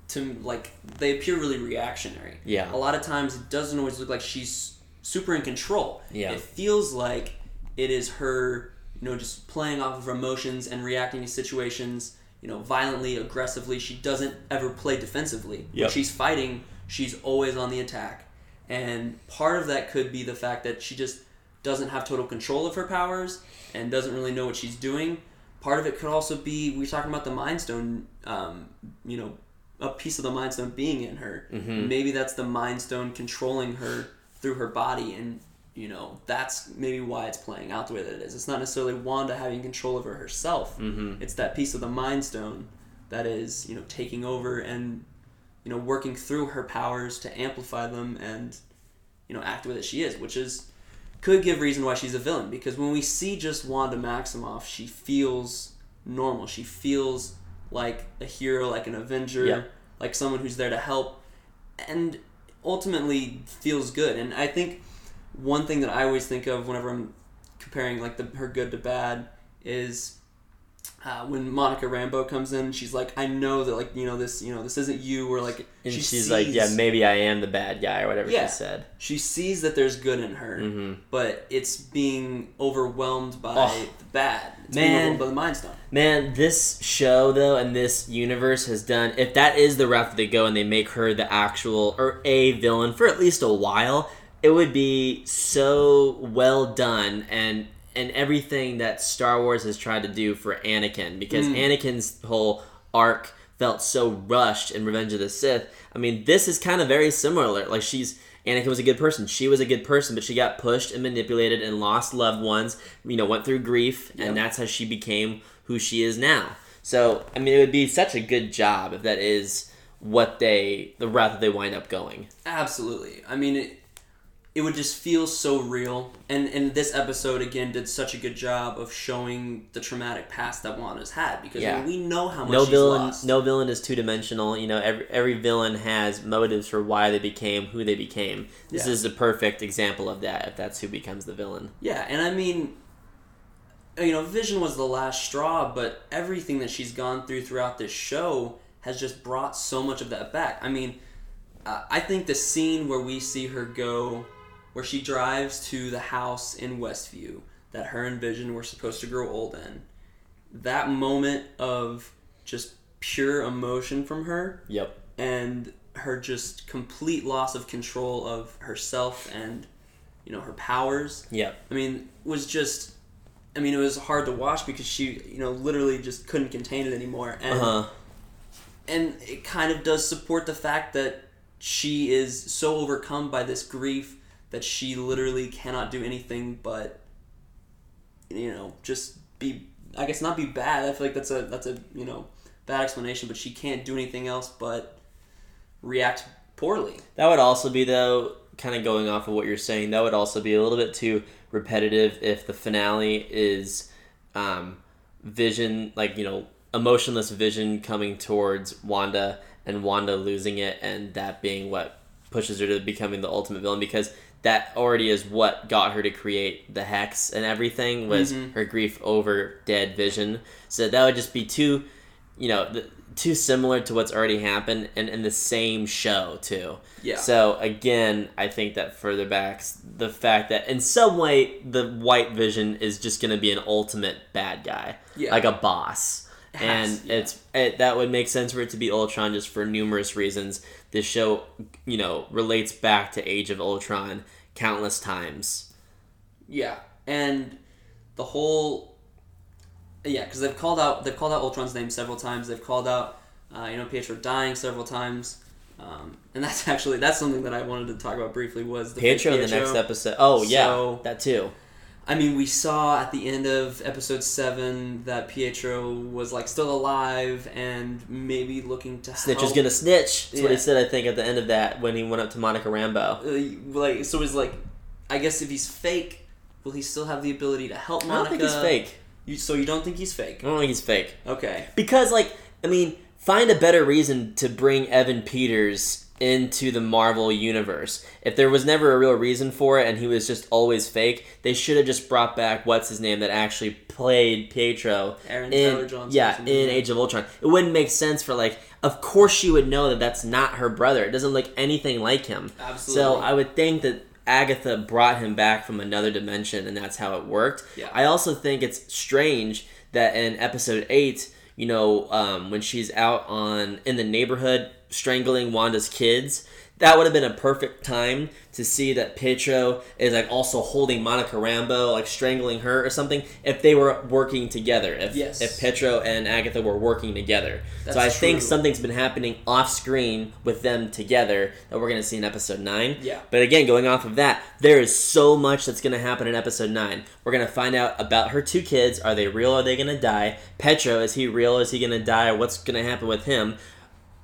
[SPEAKER 8] to like they appear really reactionary.
[SPEAKER 7] Yeah.
[SPEAKER 8] A lot of times it doesn't always look like she's super in control.
[SPEAKER 7] Yeah.
[SPEAKER 8] It feels like it is her, you know, just playing off of her emotions and reacting to situations, you know, violently, aggressively. She doesn't ever play defensively. When she's fighting, she's always on the attack. And part of that could be the fact that she just doesn't have total control of her powers and doesn't really know what she's doing. Part of it could also be we are talking about the Mind Stone, um, you know, a piece of the Mind Stone being in her. Maybe that's the Mind Stone controlling her through her body, and you know that's maybe why it's playing out the way that it is. It's not necessarily Wanda having control over herself. Mm-hmm. It's that piece of the Mind Stone that is you know taking over and you know working through her powers to amplify them and you know act the way that she is, which is could give reason why she's a villain because when we see just Wanda Maximoff, she feels normal. She feels like a hero, like an Avenger,
[SPEAKER 7] Yeah.
[SPEAKER 8] like someone who's there to help, and ultimately feels good. And I think one thing that I always think of whenever I'm comparing like the her good to bad is uh, when Monica Rambeau comes in, she's like, I know that like you know this you know this isn't you or like
[SPEAKER 7] And
[SPEAKER 8] she
[SPEAKER 7] she's like, yeah, maybe I am the bad guy or whatever
[SPEAKER 8] Yeah.
[SPEAKER 7] she said.
[SPEAKER 8] she sees that there's good in her,
[SPEAKER 7] Mm-hmm.
[SPEAKER 8] but it's being overwhelmed by
[SPEAKER 7] Oh.
[SPEAKER 8] the bad. It's
[SPEAKER 7] Man.
[SPEAKER 8] being overwhelmed by the Mind Stone.
[SPEAKER 7] Man, this show though and this universe has done if that is the route that they go and they make her the actual or a villain for at least a while, it would be so well done and and everything that Star Wars has tried to do for Anakin because hmm. Anakin's whole arc felt so rushed in Revenge of the Sith. I mean, this is kind of very similar. Like she's Anakin was a good person. She was a good person, but she got pushed and manipulated and lost loved ones. You know, went through grief,
[SPEAKER 8] Yep.
[SPEAKER 7] and that's how she became who she is now. So, I mean, it would be such a good job if that is what they the route that they wind up going.
[SPEAKER 8] Absolutely. I mean, it, it would just feel so real. And and this episode again did such a good job of showing the traumatic past that Wanda's had because
[SPEAKER 7] Yeah.
[SPEAKER 8] I mean, we know how much
[SPEAKER 7] No
[SPEAKER 8] she's
[SPEAKER 7] villain,
[SPEAKER 8] lost.
[SPEAKER 7] no villain is two dimensional. You know, every every villain has motives for why they became who they became. This
[SPEAKER 8] Yeah.
[SPEAKER 7] is a perfect example of that. If that's who becomes the villain.
[SPEAKER 8] Yeah, and I mean, you know, Vision was the last straw, but everything that she's gone through throughout this show has just brought so much of that back. I mean, uh, I think the scene where we see her go, where she drives to the house in Westview that her and Vision were supposed to grow old in, that moment of just pure emotion from her
[SPEAKER 7] Yep.
[SPEAKER 8] and her just complete loss of control of herself and you know her powers
[SPEAKER 7] Yep.
[SPEAKER 8] I mean, was just. I mean, it was hard to watch because she, you know, literally just couldn't contain it anymore, and
[SPEAKER 7] Uh huh.
[SPEAKER 8] and it kind of does support the fact that she is so overcome by this grief that she literally cannot do anything but, you know, just be. I guess not be bad. I feel like that's a that's a you know bad explanation, but she can't do anything else but react poorly.
[SPEAKER 7] That would also be though, kind of going off of what you're saying. That would also be a little bit too repetitive if the finale is um, Vision, like you know, emotionless Vision coming towards Wanda and Wanda losing it, and that being what pushes her to becoming the ultimate villain because that already is what got her to create the hex and everything was mm-hmm. her grief over dead Vision. So that would just be too, you know, the, too similar to what's already happened and in the same show too.
[SPEAKER 8] Yeah.
[SPEAKER 7] So again, I think that further backs the fact that in some way the White Vision is just going to be an ultimate bad guy,
[SPEAKER 8] Yeah.
[SPEAKER 7] like a boss,
[SPEAKER 8] has,
[SPEAKER 7] and
[SPEAKER 8] yeah.
[SPEAKER 7] it's it, that would make sense for it to be Ultron just for numerous reasons. This show, you know, relates back to Age of Ultron countless times.
[SPEAKER 8] Yeah, and the whole yeah, because they've called out they've called out Ultron's name several times. They've called out uh, you know Pietro dying several times, um, and that's actually that's something that I wanted to talk about briefly was the fake
[SPEAKER 7] Pietro in the next episode. Oh yeah,
[SPEAKER 8] So-
[SPEAKER 7] that too.
[SPEAKER 8] I mean, we saw at the end of episode seven that Pietro was like still alive and maybe looking to
[SPEAKER 7] Snitch
[SPEAKER 8] help.
[SPEAKER 7] is gonna snitch. That's what he said. I think at the end of that when he went up to Monica Rambeau.
[SPEAKER 8] Uh, like so he's like, I guess if he's fake, will he still have the ability to help
[SPEAKER 7] I
[SPEAKER 8] Monica?
[SPEAKER 7] don't think he's fake.
[SPEAKER 8] You, so you don't think he's fake?
[SPEAKER 7] I don't think he's fake.
[SPEAKER 8] Okay.
[SPEAKER 7] Because, like, I mean, find a better reason to bring Evan Peters into the Marvel universe. If there was never a real reason for it and he was just always fake, they should have just brought back what's his name that actually played Pietro
[SPEAKER 8] Aaron
[SPEAKER 7] in
[SPEAKER 8] Taylor Johnson
[SPEAKER 7] yeah in Age of Ultron. It wouldn't make sense for like. Of course, she would know that that's not her brother. It doesn't look anything like him.
[SPEAKER 8] Absolutely.
[SPEAKER 7] So I would think that Agatha brought him back from another dimension, and that's how it worked.
[SPEAKER 8] Yeah.
[SPEAKER 7] I also think it's strange that in episode eight, you know, um, when she's out on in the neighborhood strangling Wanda's kids, that would have been a perfect time to see that Pietro is like also holding Monica Rambeau, like strangling her or something. If they were working together, if
[SPEAKER 8] Yes.
[SPEAKER 7] if Pietro and Agatha were working together, so
[SPEAKER 8] That's
[SPEAKER 7] I think something's been happening off screen with them together that we're gonna see in episode nine.
[SPEAKER 8] Yeah.
[SPEAKER 7] But again, going off of that, there is so much that's going to happen in episode 9. We're going to find out about her two kids. Are they real? Are they going to die? Petro, is he real? Is he going to die? What's going to happen with him?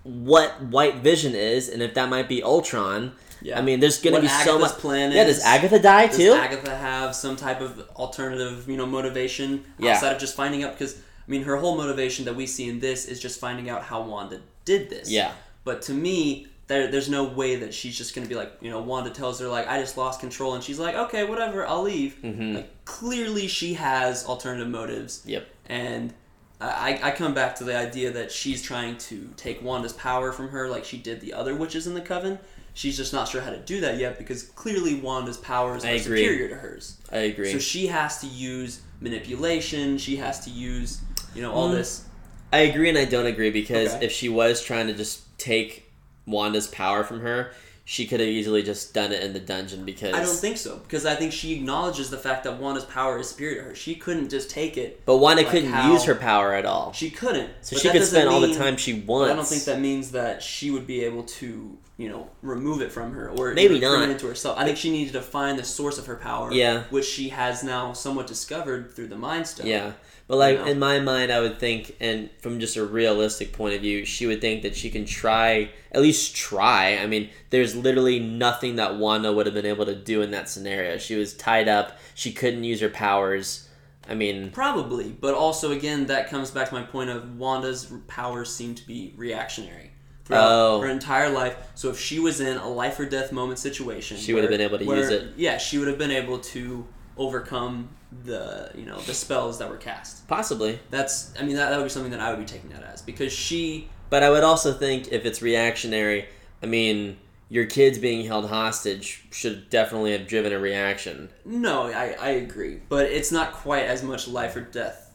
[SPEAKER 7] What White Vision is, and if that might be Ultron.
[SPEAKER 8] Yeah.
[SPEAKER 7] I mean, there's going to
[SPEAKER 8] What
[SPEAKER 7] be so much.
[SPEAKER 8] plan
[SPEAKER 7] yeah, does Agatha die
[SPEAKER 8] Does
[SPEAKER 7] too?
[SPEAKER 8] Agatha have some type of alternative, you know, motivation
[SPEAKER 7] Yeah.
[SPEAKER 8] outside of just finding out? Because I mean, her whole motivation that we see in this is just finding out how Wanda did this.
[SPEAKER 7] Yeah.
[SPEAKER 8] But to me, there, there's no way that she's just gonna be like, you know, Wanda tells her like, I just lost control, and she's like, okay, whatever, I'll leave.
[SPEAKER 7] Mhm.
[SPEAKER 8] Like clearly, she has alternative motives.
[SPEAKER 7] Yep.
[SPEAKER 8] And I, I come back to the idea that she's trying to take Wanda's power from her, like she did the other witches in the coven. She's just not sure how to do that yet because clearly Wanda's powers
[SPEAKER 7] I
[SPEAKER 8] are
[SPEAKER 7] agree.
[SPEAKER 8] superior to hers.
[SPEAKER 7] I agree.
[SPEAKER 8] So she has to use manipulation. She has to use, you know, all
[SPEAKER 7] Mm.
[SPEAKER 8] this.
[SPEAKER 7] I agree and I don't agree because
[SPEAKER 8] Okay.
[SPEAKER 7] if she was trying to just take Wanda's power from her, she could have easily just done it in the dungeon because
[SPEAKER 8] I don't think so because I think she acknowledges the fact that Wanda's power is superior to her. She couldn't just take it.
[SPEAKER 7] But Wanda
[SPEAKER 8] like
[SPEAKER 7] couldn't
[SPEAKER 8] how-
[SPEAKER 7] use her power at all.
[SPEAKER 8] She couldn't.
[SPEAKER 7] So
[SPEAKER 8] But
[SPEAKER 7] she could spend all the time she wants.
[SPEAKER 8] I don't think that means that she would be able to, you know, remove it from her or
[SPEAKER 7] Maybe
[SPEAKER 8] know, turn it into herself. I think she needed to find the source of her power.
[SPEAKER 7] Yeah.
[SPEAKER 8] which she has now somewhat discovered through the Mind Stone.
[SPEAKER 7] Yeah. But like
[SPEAKER 8] know?
[SPEAKER 7] in my mind I would think and from just a realistic point of view, she would think that she can try at least try. I mean, there's literally nothing that Wanda would have been able to do in that scenario. She was tied up, she couldn't use her powers. I mean,
[SPEAKER 8] Probably, but also again, that comes back to my point of Wanda's powers seem to be reactionary throughout
[SPEAKER 7] Oh.
[SPEAKER 8] her entire life. So if she was in a life or death moment situation,
[SPEAKER 7] She would have been able to
[SPEAKER 8] where-
[SPEAKER 7] use it.
[SPEAKER 8] Yeah, she would have been able to overcome the you know the spells that were cast.
[SPEAKER 7] possibly.
[SPEAKER 8] That's I mean that, that would be something that I would be taking that as because she
[SPEAKER 7] But I would also think if it's reactionary, I mean, your kids being held hostage should definitely have driven a reaction.
[SPEAKER 8] no I I agree, but it's not quite as much life or death,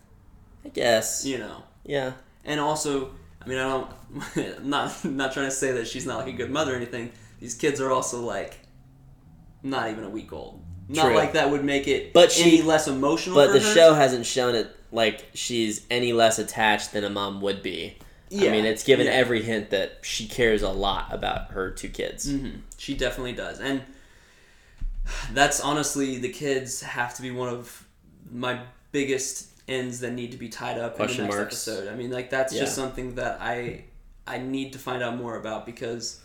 [SPEAKER 7] I guess.
[SPEAKER 8] you know.
[SPEAKER 7] Yeah.
[SPEAKER 8] And also, I mean, I don't, I'm not I'm not trying to say that she's not like a good mother or anything. These kids are also like, not even a week old. Not
[SPEAKER 7] True.
[SPEAKER 8] like that would make it
[SPEAKER 7] But she-
[SPEAKER 8] any less emotional.
[SPEAKER 7] But the
[SPEAKER 8] her.
[SPEAKER 7] show hasn't shown it like she's any less attached than a mom would be.
[SPEAKER 8] Yeah.
[SPEAKER 7] I mean, it's given
[SPEAKER 8] yeah.
[SPEAKER 7] every hint that she cares a lot about her two kids.
[SPEAKER 8] Mhm. She definitely does, and that's honestly the kids have to be one of my biggest ends that need to be tied up
[SPEAKER 7] Question
[SPEAKER 8] in the next
[SPEAKER 7] marks.
[SPEAKER 8] episode. I mean, like that's
[SPEAKER 7] Yeah.
[SPEAKER 8] just something that I I need to find out more about because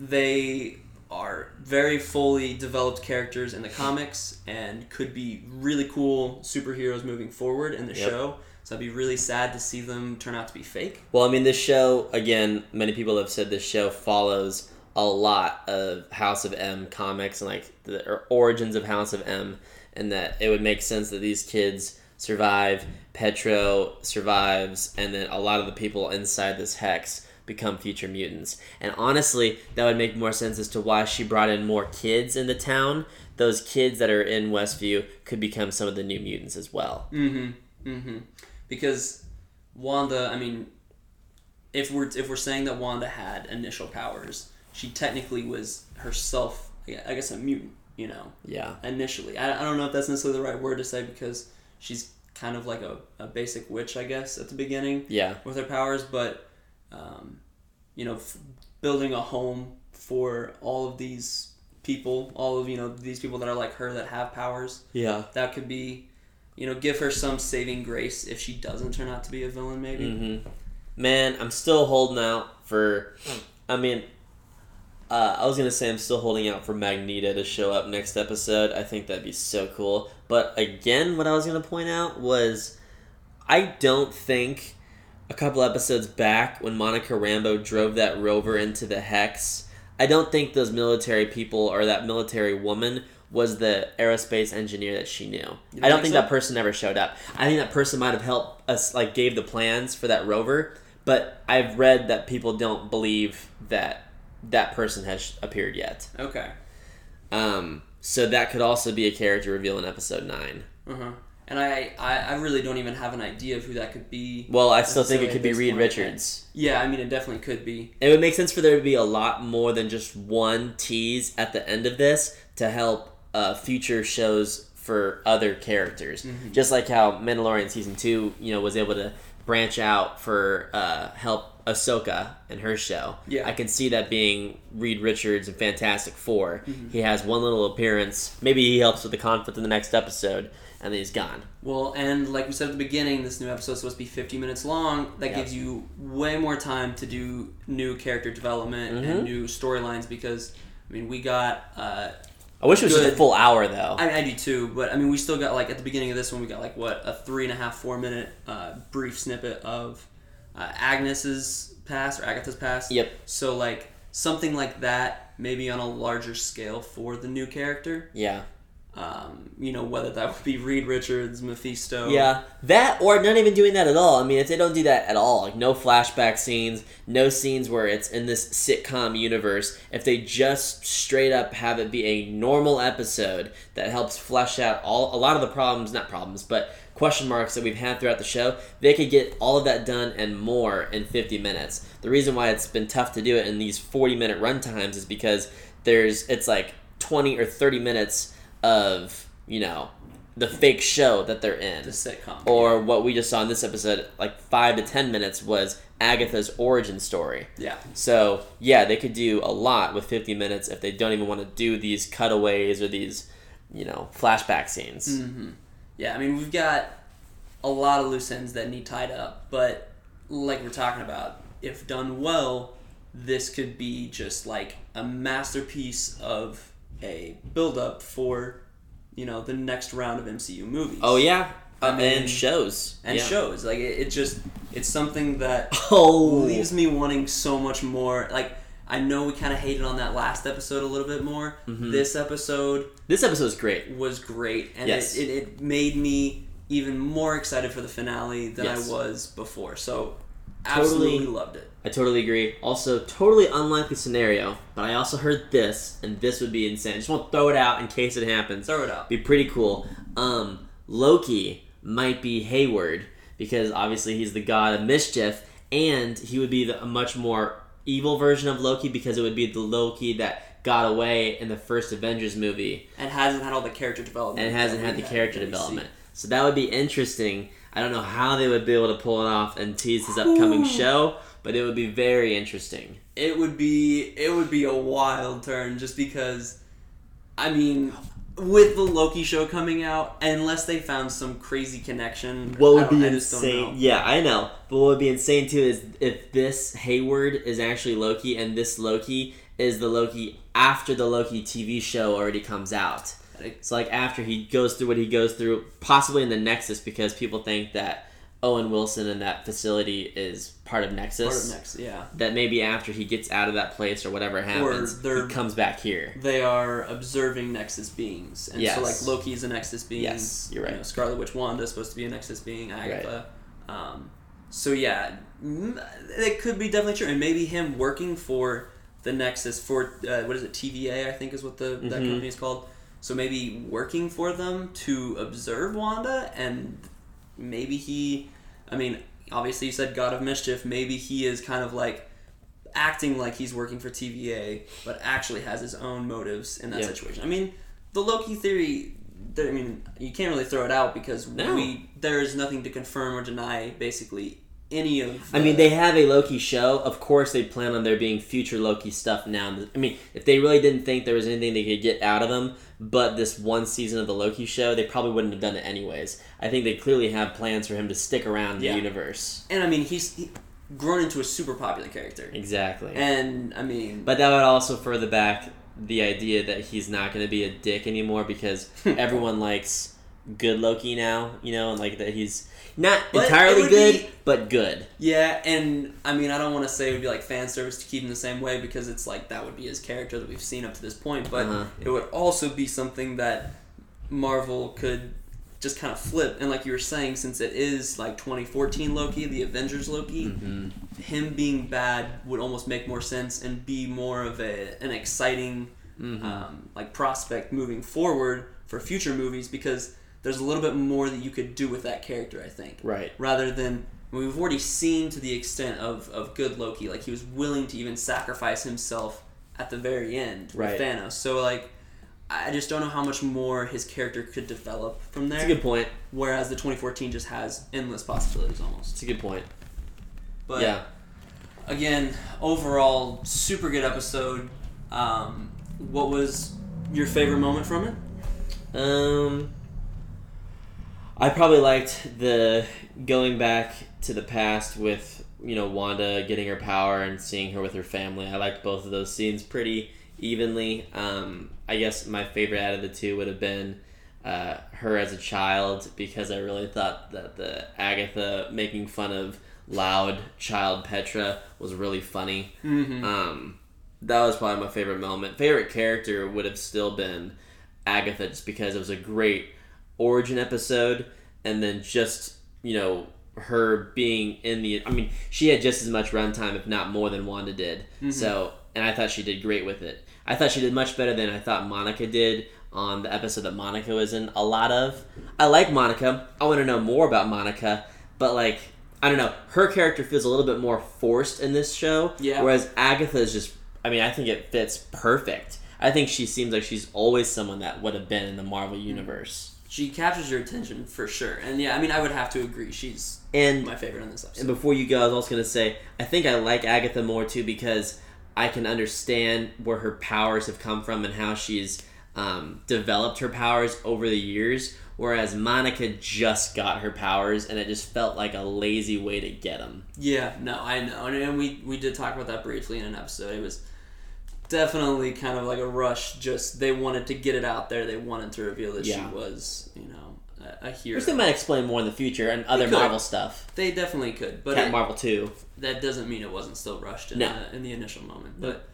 [SPEAKER 8] they are very fully developed characters in the comics and could be really cool superheroes moving forward in the
[SPEAKER 7] Yep.
[SPEAKER 8] show. So I'd be really sad to see them turn out to be fake.
[SPEAKER 7] Well, I mean, this show, again, many people have said this show follows a lot of House of M comics and like the origins of House of M, and that it would make sense that these kids survive, Petro survives, and then a lot of the people inside this hex become future mutants. And honestly, that would make more sense as to why she brought in more kids in the town. Those kids that are in Westview could become some of the new mutants as well.
[SPEAKER 8] Mm-hmm. Mm-hmm. Because Wanda, I mean, if we're if we're saying that Wanda had initial powers, she technically was herself, I guess, a mutant. You know,
[SPEAKER 7] Yeah.
[SPEAKER 8] initially. I, I don't know if that's necessarily the right word to say because she's kind of like a, a basic witch, I guess, at the beginning
[SPEAKER 7] Yeah.
[SPEAKER 8] with her powers, but um, you know, f- building a home for all of these people, all of you know these people that are like her that have powers.
[SPEAKER 7] Yeah.
[SPEAKER 8] That could be, you know, give her some saving grace if she doesn't turn out to be a villain. Maybe.
[SPEAKER 7] Mm-hmm. Man, I'm still holding out for. I mean, uh, I was gonna say I'm still holding out for Magneto to show up next episode. I think that'd be so cool. But again, what I was gonna point out was, I don't think a couple episodes back when Monica Rambeau drove that rover into the hex, I don't think those military people or that military woman was the aerospace engineer that she knew. I don't
[SPEAKER 8] think
[SPEAKER 7] think
[SPEAKER 8] so?
[SPEAKER 7] that person ever showed up. I think that person might have helped us, like, gave the plans for that rover. But I've read that people don't believe that that person has appeared yet.
[SPEAKER 8] Okay.
[SPEAKER 7] Um, so that could also be a character reveal in episode nine.
[SPEAKER 8] Uh huh. And I, I, I really don't even have an idea of who that could be.
[SPEAKER 7] Well, I still think it could be Reed
[SPEAKER 8] point.
[SPEAKER 7] Richards.
[SPEAKER 8] Yeah, I mean, it definitely could be.
[SPEAKER 7] It would make sense for there to be a lot more than just one tease at the end of this to help uh, future shows for other characters.
[SPEAKER 8] Mm-hmm.
[SPEAKER 7] Just like how Mandalorian season two, you know, was able to branch out for uh, help Ahsoka and her show.
[SPEAKER 8] Yeah.
[SPEAKER 7] I can see that being Reed Richards and Fantastic 4
[SPEAKER 8] Mm-hmm.
[SPEAKER 7] He has one little appearance. Maybe he helps with the conflict in the next episode, and then he's gone.
[SPEAKER 8] Well, and like we said at the beginning, this new episode is supposed to be 50 minutes long. That
[SPEAKER 7] Yep.
[SPEAKER 8] gives you way more time to do new character development
[SPEAKER 7] Mhm.
[SPEAKER 8] and new storylines because, I mean, we got. Uh,
[SPEAKER 7] I wish it was just a full hour though.
[SPEAKER 8] I, I do too, but I mean, we still got like at the beginning of this one, we got like what a three and a half, four minute uh, brief snippet of uh, Agnes's past or Agatha's past.
[SPEAKER 7] Yep.
[SPEAKER 8] So like something like that, maybe on a larger scale for the new character.
[SPEAKER 7] yeah.
[SPEAKER 8] Um, you know, whether that would be Reed Richards, Mephisto.
[SPEAKER 7] Yeah, that or not even doing that at all. I mean, if they don't do that at all, like no flashback scenes, no scenes where it's in this sitcom universe, if they just straight up have it be a normal episode that helps flesh out all a lot of the problems, not problems, but question marks that we've had throughout the show, they could get all of that done and more in 50 minutes. The reason why it's been tough to do it in these 40 minute run times is because there's it's like 20 or 30 minutes of, you know, the fake show that they're in
[SPEAKER 8] The sitcom.
[SPEAKER 7] or what we just saw in this episode, like five to ten minutes, was Agatha's origin story.
[SPEAKER 8] yeah.
[SPEAKER 7] So yeah, they could do a lot with fifty minutes if they don't even want to do these cutaways or these, you know, flashback scenes.
[SPEAKER 8] Mm-hmm. Yeah, I mean, we've got a lot of loose ends that need tied up, but like we're talking about, if done well, this could be just like a masterpiece of a build up for, you know, the next round of MCU movies.
[SPEAKER 7] Oh yeah,
[SPEAKER 8] I mean-
[SPEAKER 7] and shows
[SPEAKER 8] And
[SPEAKER 7] yeah.
[SPEAKER 8] shows. Like, it, it just, it's something that
[SPEAKER 7] Oh,
[SPEAKER 8] leaves me wanting so much more. Like, I know we kind of hated on that last episode a little bit more.
[SPEAKER 7] Mm-hmm.
[SPEAKER 8] This episode
[SPEAKER 7] this episode is great.
[SPEAKER 8] was great, and
[SPEAKER 7] Yes.
[SPEAKER 8] it, it, it made me even more excited for the finale than
[SPEAKER 7] Yes.
[SPEAKER 8] I was before. So,
[SPEAKER 7] Totally.
[SPEAKER 8] absolutely loved it.
[SPEAKER 7] I totally agree. Also, totally unlikely scenario, but I also heard this, and this would be insane. I just want to throw it out in case it happens.
[SPEAKER 8] Throw it out.
[SPEAKER 7] Be pretty cool. Um, Loki might be Hayward because obviously he's the god of mischief, and he would be the, a much more evil version of Loki because it would be the Loki that got away in the first Avengers movie
[SPEAKER 8] And hasn't had all the character development.
[SPEAKER 7] and hasn't had the character development. So that would be interesting. I don't know how they would be able to pull it off and tease his upcoming show, but it would be very interesting.
[SPEAKER 8] It would be it would be a wild turn just because, I mean, with the Loki show coming out, unless they found some crazy connection.
[SPEAKER 7] What would be insane? Yeah, I know. But what would be insane too is if this Hayward is actually Loki, and this Loki is the Loki after the Loki TV show already comes out. It's like after he goes through what he goes through, possibly in the Nexus, because people think that Owen Wilson and that facility is part of Nexus.
[SPEAKER 8] Part of next, yeah.
[SPEAKER 7] That maybe after he gets out of that place or whatever happens,
[SPEAKER 8] they're-
[SPEAKER 7] he comes back here.
[SPEAKER 8] They are observing Nexus beings, and
[SPEAKER 7] Yes.
[SPEAKER 8] so like Loki's a Nexus being.
[SPEAKER 7] Yes, you're
[SPEAKER 8] You
[SPEAKER 7] right.
[SPEAKER 8] know, Scarlet Witch Wanda is supposed to be a Nexus being. Agatha. Um, so yeah, it could be definitely true, and maybe him working for the Nexus for uh, what is it? TVA, I think is what the that
[SPEAKER 7] Mhm.
[SPEAKER 8] company is called. So maybe working for them to observe Wanda, and maybe he, I mean, obviously you said God of Mischief. Maybe he is kind of like acting like he's working for TVA, but actually has his own motives in that
[SPEAKER 7] Yeah.
[SPEAKER 8] situation. I mean, the Loki theory. I mean, you can't really throw it out because
[SPEAKER 7] No.
[SPEAKER 8] we there is nothing to confirm or deny basically any of.
[SPEAKER 7] I mean, they have a Loki show. Of course, they plan on there being future Loki stuff now. I mean, if they really didn't think there was anything they could get out of them, but this one season of the Loki show, they probably wouldn't have done it anyways. I think they clearly have plans for him to stick around
[SPEAKER 8] Yeah.
[SPEAKER 7] the universe.
[SPEAKER 8] and I mean, he's he, grown into a super popular character,
[SPEAKER 7] Exactly.
[SPEAKER 8] and I mean,
[SPEAKER 7] But that would also further back the idea that he's not going to be a dick anymore because everyone likes good Loki now, you know, and like that he's not entirely good,
[SPEAKER 8] be-
[SPEAKER 7] but good.
[SPEAKER 8] yeah, and I mean, I don't want to say it would be like fan service to keep him the same way because it's like that would be his character that we've seen up to this point, but
[SPEAKER 7] Uh-huh.
[SPEAKER 8] it would also be something that Marvel could just kind of flip. And like you were saying, since it is like 2014 Loki, the Avengers Loki,
[SPEAKER 7] Mm-hmm.
[SPEAKER 8] him being bad would almost make more sense and be more of a an exciting
[SPEAKER 7] Mm-hmm.
[SPEAKER 8] um, like prospect moving forward for future movies because there's a little bit more that you could do with that character. I think
[SPEAKER 7] Right.
[SPEAKER 8] rather than we've already seen to the extent of, of good Loki, like he was willing to even sacrifice himself at the very end
[SPEAKER 7] Right.
[SPEAKER 8] with Thanos. So like I just don't know how much more his character could develop from there.
[SPEAKER 7] It's a good point.
[SPEAKER 8] Whereas the 2014 just has endless possibilities almost.
[SPEAKER 7] It's a good point.
[SPEAKER 8] But
[SPEAKER 7] yeah.
[SPEAKER 8] again, overall, super good episode. Um, what was your favorite moment from it?
[SPEAKER 7] Um, I probably liked the going back to the past with you know Wanda getting her power and seeing her with her family. I liked both of those scenes pretty evenly. Um, I guess my favorite out of the two would have been uh, her as a child because I really thought that the Agatha making fun of loud child Petra was really funny.
[SPEAKER 8] Mm-hmm.
[SPEAKER 7] Um, that was probably my favorite moment. Favorite character would have still been Agatha, just because it was a great origin episode, and then just you know her being in the. I mean, she had just as much runtime, if not more, than Wanda did. So, and I thought she did great with it. I thought she did much better than I thought Monica did on the episode that Monica was in. A lot of. I like Monica. I want to know more about Monica, but like. I don't know. Her character feels a little bit more forced in this show.
[SPEAKER 8] Yeah.
[SPEAKER 7] Whereas Agatha is just. I mean, I think it fits perfect. I think she seems like she's always someone that would have been in the Marvel mm. universe.
[SPEAKER 8] She captures your attention for sure, and yeah, I mean, I would have to agree. She's
[SPEAKER 7] And
[SPEAKER 8] my favorite on this episode.
[SPEAKER 7] and before you go, I was also gonna say I think I like Agatha more too because I can understand where her powers have come from and how she's um, developed her powers over the years. Whereas Monica just got her powers, and it just felt like a lazy way to get them.
[SPEAKER 8] Yeah, no, I know, and, and we we did talk about that briefly in an episode. It was definitely kind of like a rush. Just they wanted to get it out there. They wanted to reveal that
[SPEAKER 7] Yeah.
[SPEAKER 8] she was, you know, a, a hero.
[SPEAKER 7] Which they might explain more in the future and other
[SPEAKER 8] could.
[SPEAKER 7] Marvel stuff.
[SPEAKER 8] They definitely could, but
[SPEAKER 7] Cat
[SPEAKER 8] it-
[SPEAKER 7] Marvel too.
[SPEAKER 8] that doesn't mean it wasn't still rushed in,
[SPEAKER 7] No.
[SPEAKER 8] the, in the initial moment. But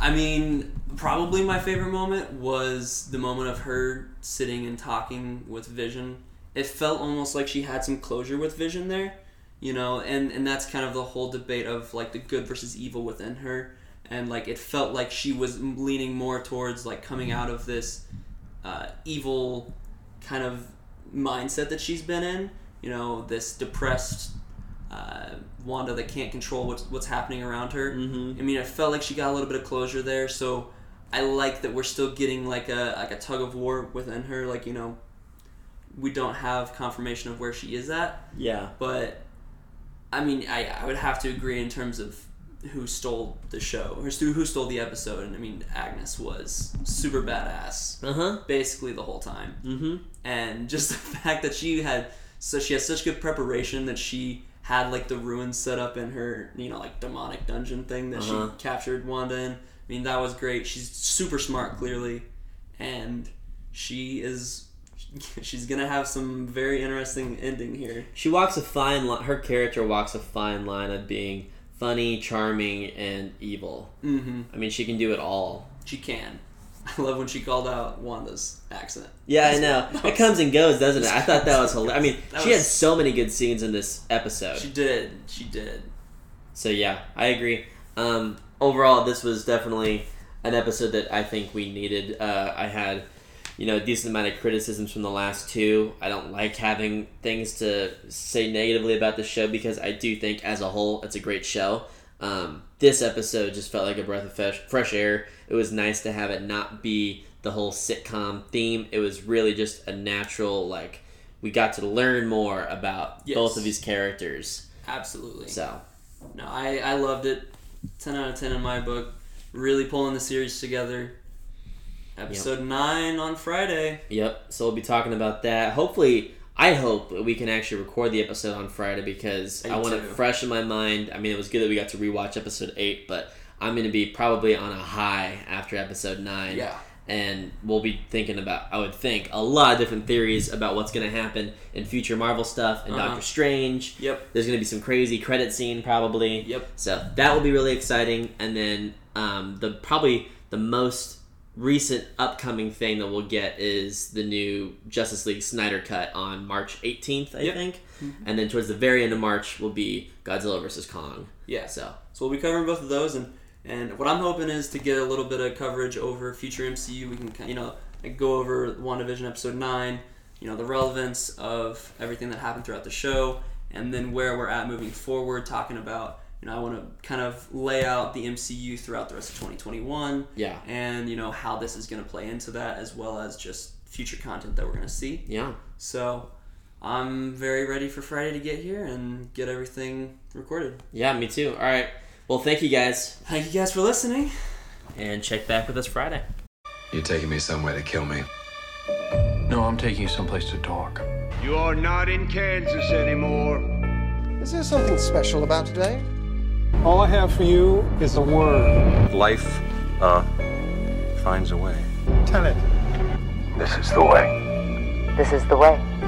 [SPEAKER 8] I mean, probably my favorite moment was the moment of her sitting and talking with Vision. It felt almost like she had some closure with Vision there, you know, and and that's kind of the whole debate of like the good versus evil within her. And like it felt like she was leaning more towards like coming out of this uh, evil kind of mindset that she's been in. You know, this depressed uh, Wanda that can't control what's what's happening around her.
[SPEAKER 7] Mhm.
[SPEAKER 8] I mean, it felt like she got a little bit of closure there. So I like that we're still getting like a like a tug of war within her. Like you know, we don't have confirmation of where she is at,
[SPEAKER 7] Yeah.
[SPEAKER 8] but I mean, I I would have to agree in terms of who stole the show or who stole the episode. And I mean, Agnes was super badass
[SPEAKER 7] Uh huh.
[SPEAKER 8] basically the whole time
[SPEAKER 7] Mm-hmm.
[SPEAKER 8] And just the fact that she had so she has such good preparation that she had like the ruins set up in her you know like demonic dungeon thing that
[SPEAKER 7] Uh-huh.
[SPEAKER 8] she captured Wanda in. I mean that was great. She's super smart clearly, and she is she's gonna have some very interesting ending here.
[SPEAKER 7] She walks a fine line. Her character walks a fine line of being funny, charming, and evil.
[SPEAKER 8] Mm-hmm.
[SPEAKER 7] I mean, she can do it all.
[SPEAKER 8] She can. I love when she called out Wanda's accent.
[SPEAKER 7] Yeah, I know. It comes and goes, doesn't it? I thought that was hilarious. I mean,
[SPEAKER 8] That
[SPEAKER 7] she had so many good scenes in this episode.
[SPEAKER 8] She did. She did.
[SPEAKER 7] So yeah, I agree. Um, overall, this was definitely an episode that I think we needed. Uh, I had, you know, a decent amount of criticisms from the last two. I don't like having things to say negatively about the show because I do think, as a whole, it's a great show. Um, this episode just felt like a breath of fresh, fresh air. It was nice to have it not be the whole sitcom theme. It was really just a natural, like, we got to learn more about
[SPEAKER 8] Yes.
[SPEAKER 7] both of these characters.
[SPEAKER 8] Absolutely.
[SPEAKER 7] So
[SPEAKER 8] No, I, I loved it. 10 out of 10 in my book. Really pulling the series together. Episode 9 on Friday.
[SPEAKER 7] Yep. So we'll be talking about that. Hopefully, I hope we can actually record the episode on Friday because
[SPEAKER 8] I
[SPEAKER 7] I, want it fresh in my mind. I mean, it was good that we got to rewatch episode eight, but I'm going to be probably on a high after episode nine.
[SPEAKER 8] Yeah.
[SPEAKER 7] And we'll be thinking about, I would think, a lot of different theories about what's going to happen in future Marvel stuff and
[SPEAKER 8] Uh-huh.
[SPEAKER 7] Doctor Strange.
[SPEAKER 8] Yep.
[SPEAKER 7] There's going to be some crazy credit scene probably.
[SPEAKER 8] Yep.
[SPEAKER 7] So that will be really exciting. And then um, the probably the most recent upcoming thing that we'll get is the new Justice League Snyder cut on March 18th, I
[SPEAKER 8] Yep.
[SPEAKER 7] think. Mm-hmm. And then towards the very end of March will be Godzilla versus Kong.
[SPEAKER 8] Yeah.
[SPEAKER 7] So
[SPEAKER 8] So we'll be covering both of those, and and what I'm hoping is to get a little bit of coverage over future MCU. We can you know go over WandaVision episode nine, you know the relevance of everything that happened throughout the show, and then where we're at moving forward. Talking about you know I want to kind of lay out the MCU throughout the rest of 2021.
[SPEAKER 7] Yeah.
[SPEAKER 8] And you know how this is going to play into that, as well as just future content that we're going to see.
[SPEAKER 7] yeah.
[SPEAKER 8] So. I'm very ready for Friday to get here and get everything recorded.
[SPEAKER 7] Yeah, me too. All right. Well, thank you guys.
[SPEAKER 8] Thank you guys for listening.
[SPEAKER 7] And check back with us Friday.
[SPEAKER 1] You're taking me somewhere to kill me.
[SPEAKER 2] No, I'm taking you someplace to talk.
[SPEAKER 3] You are not in Kansas anymore.
[SPEAKER 4] Is there something special about today?
[SPEAKER 2] All I have for you is a word.
[SPEAKER 5] Life, uh, finds a way.
[SPEAKER 2] Tell it.
[SPEAKER 5] This is the way.
[SPEAKER 6] This is the way.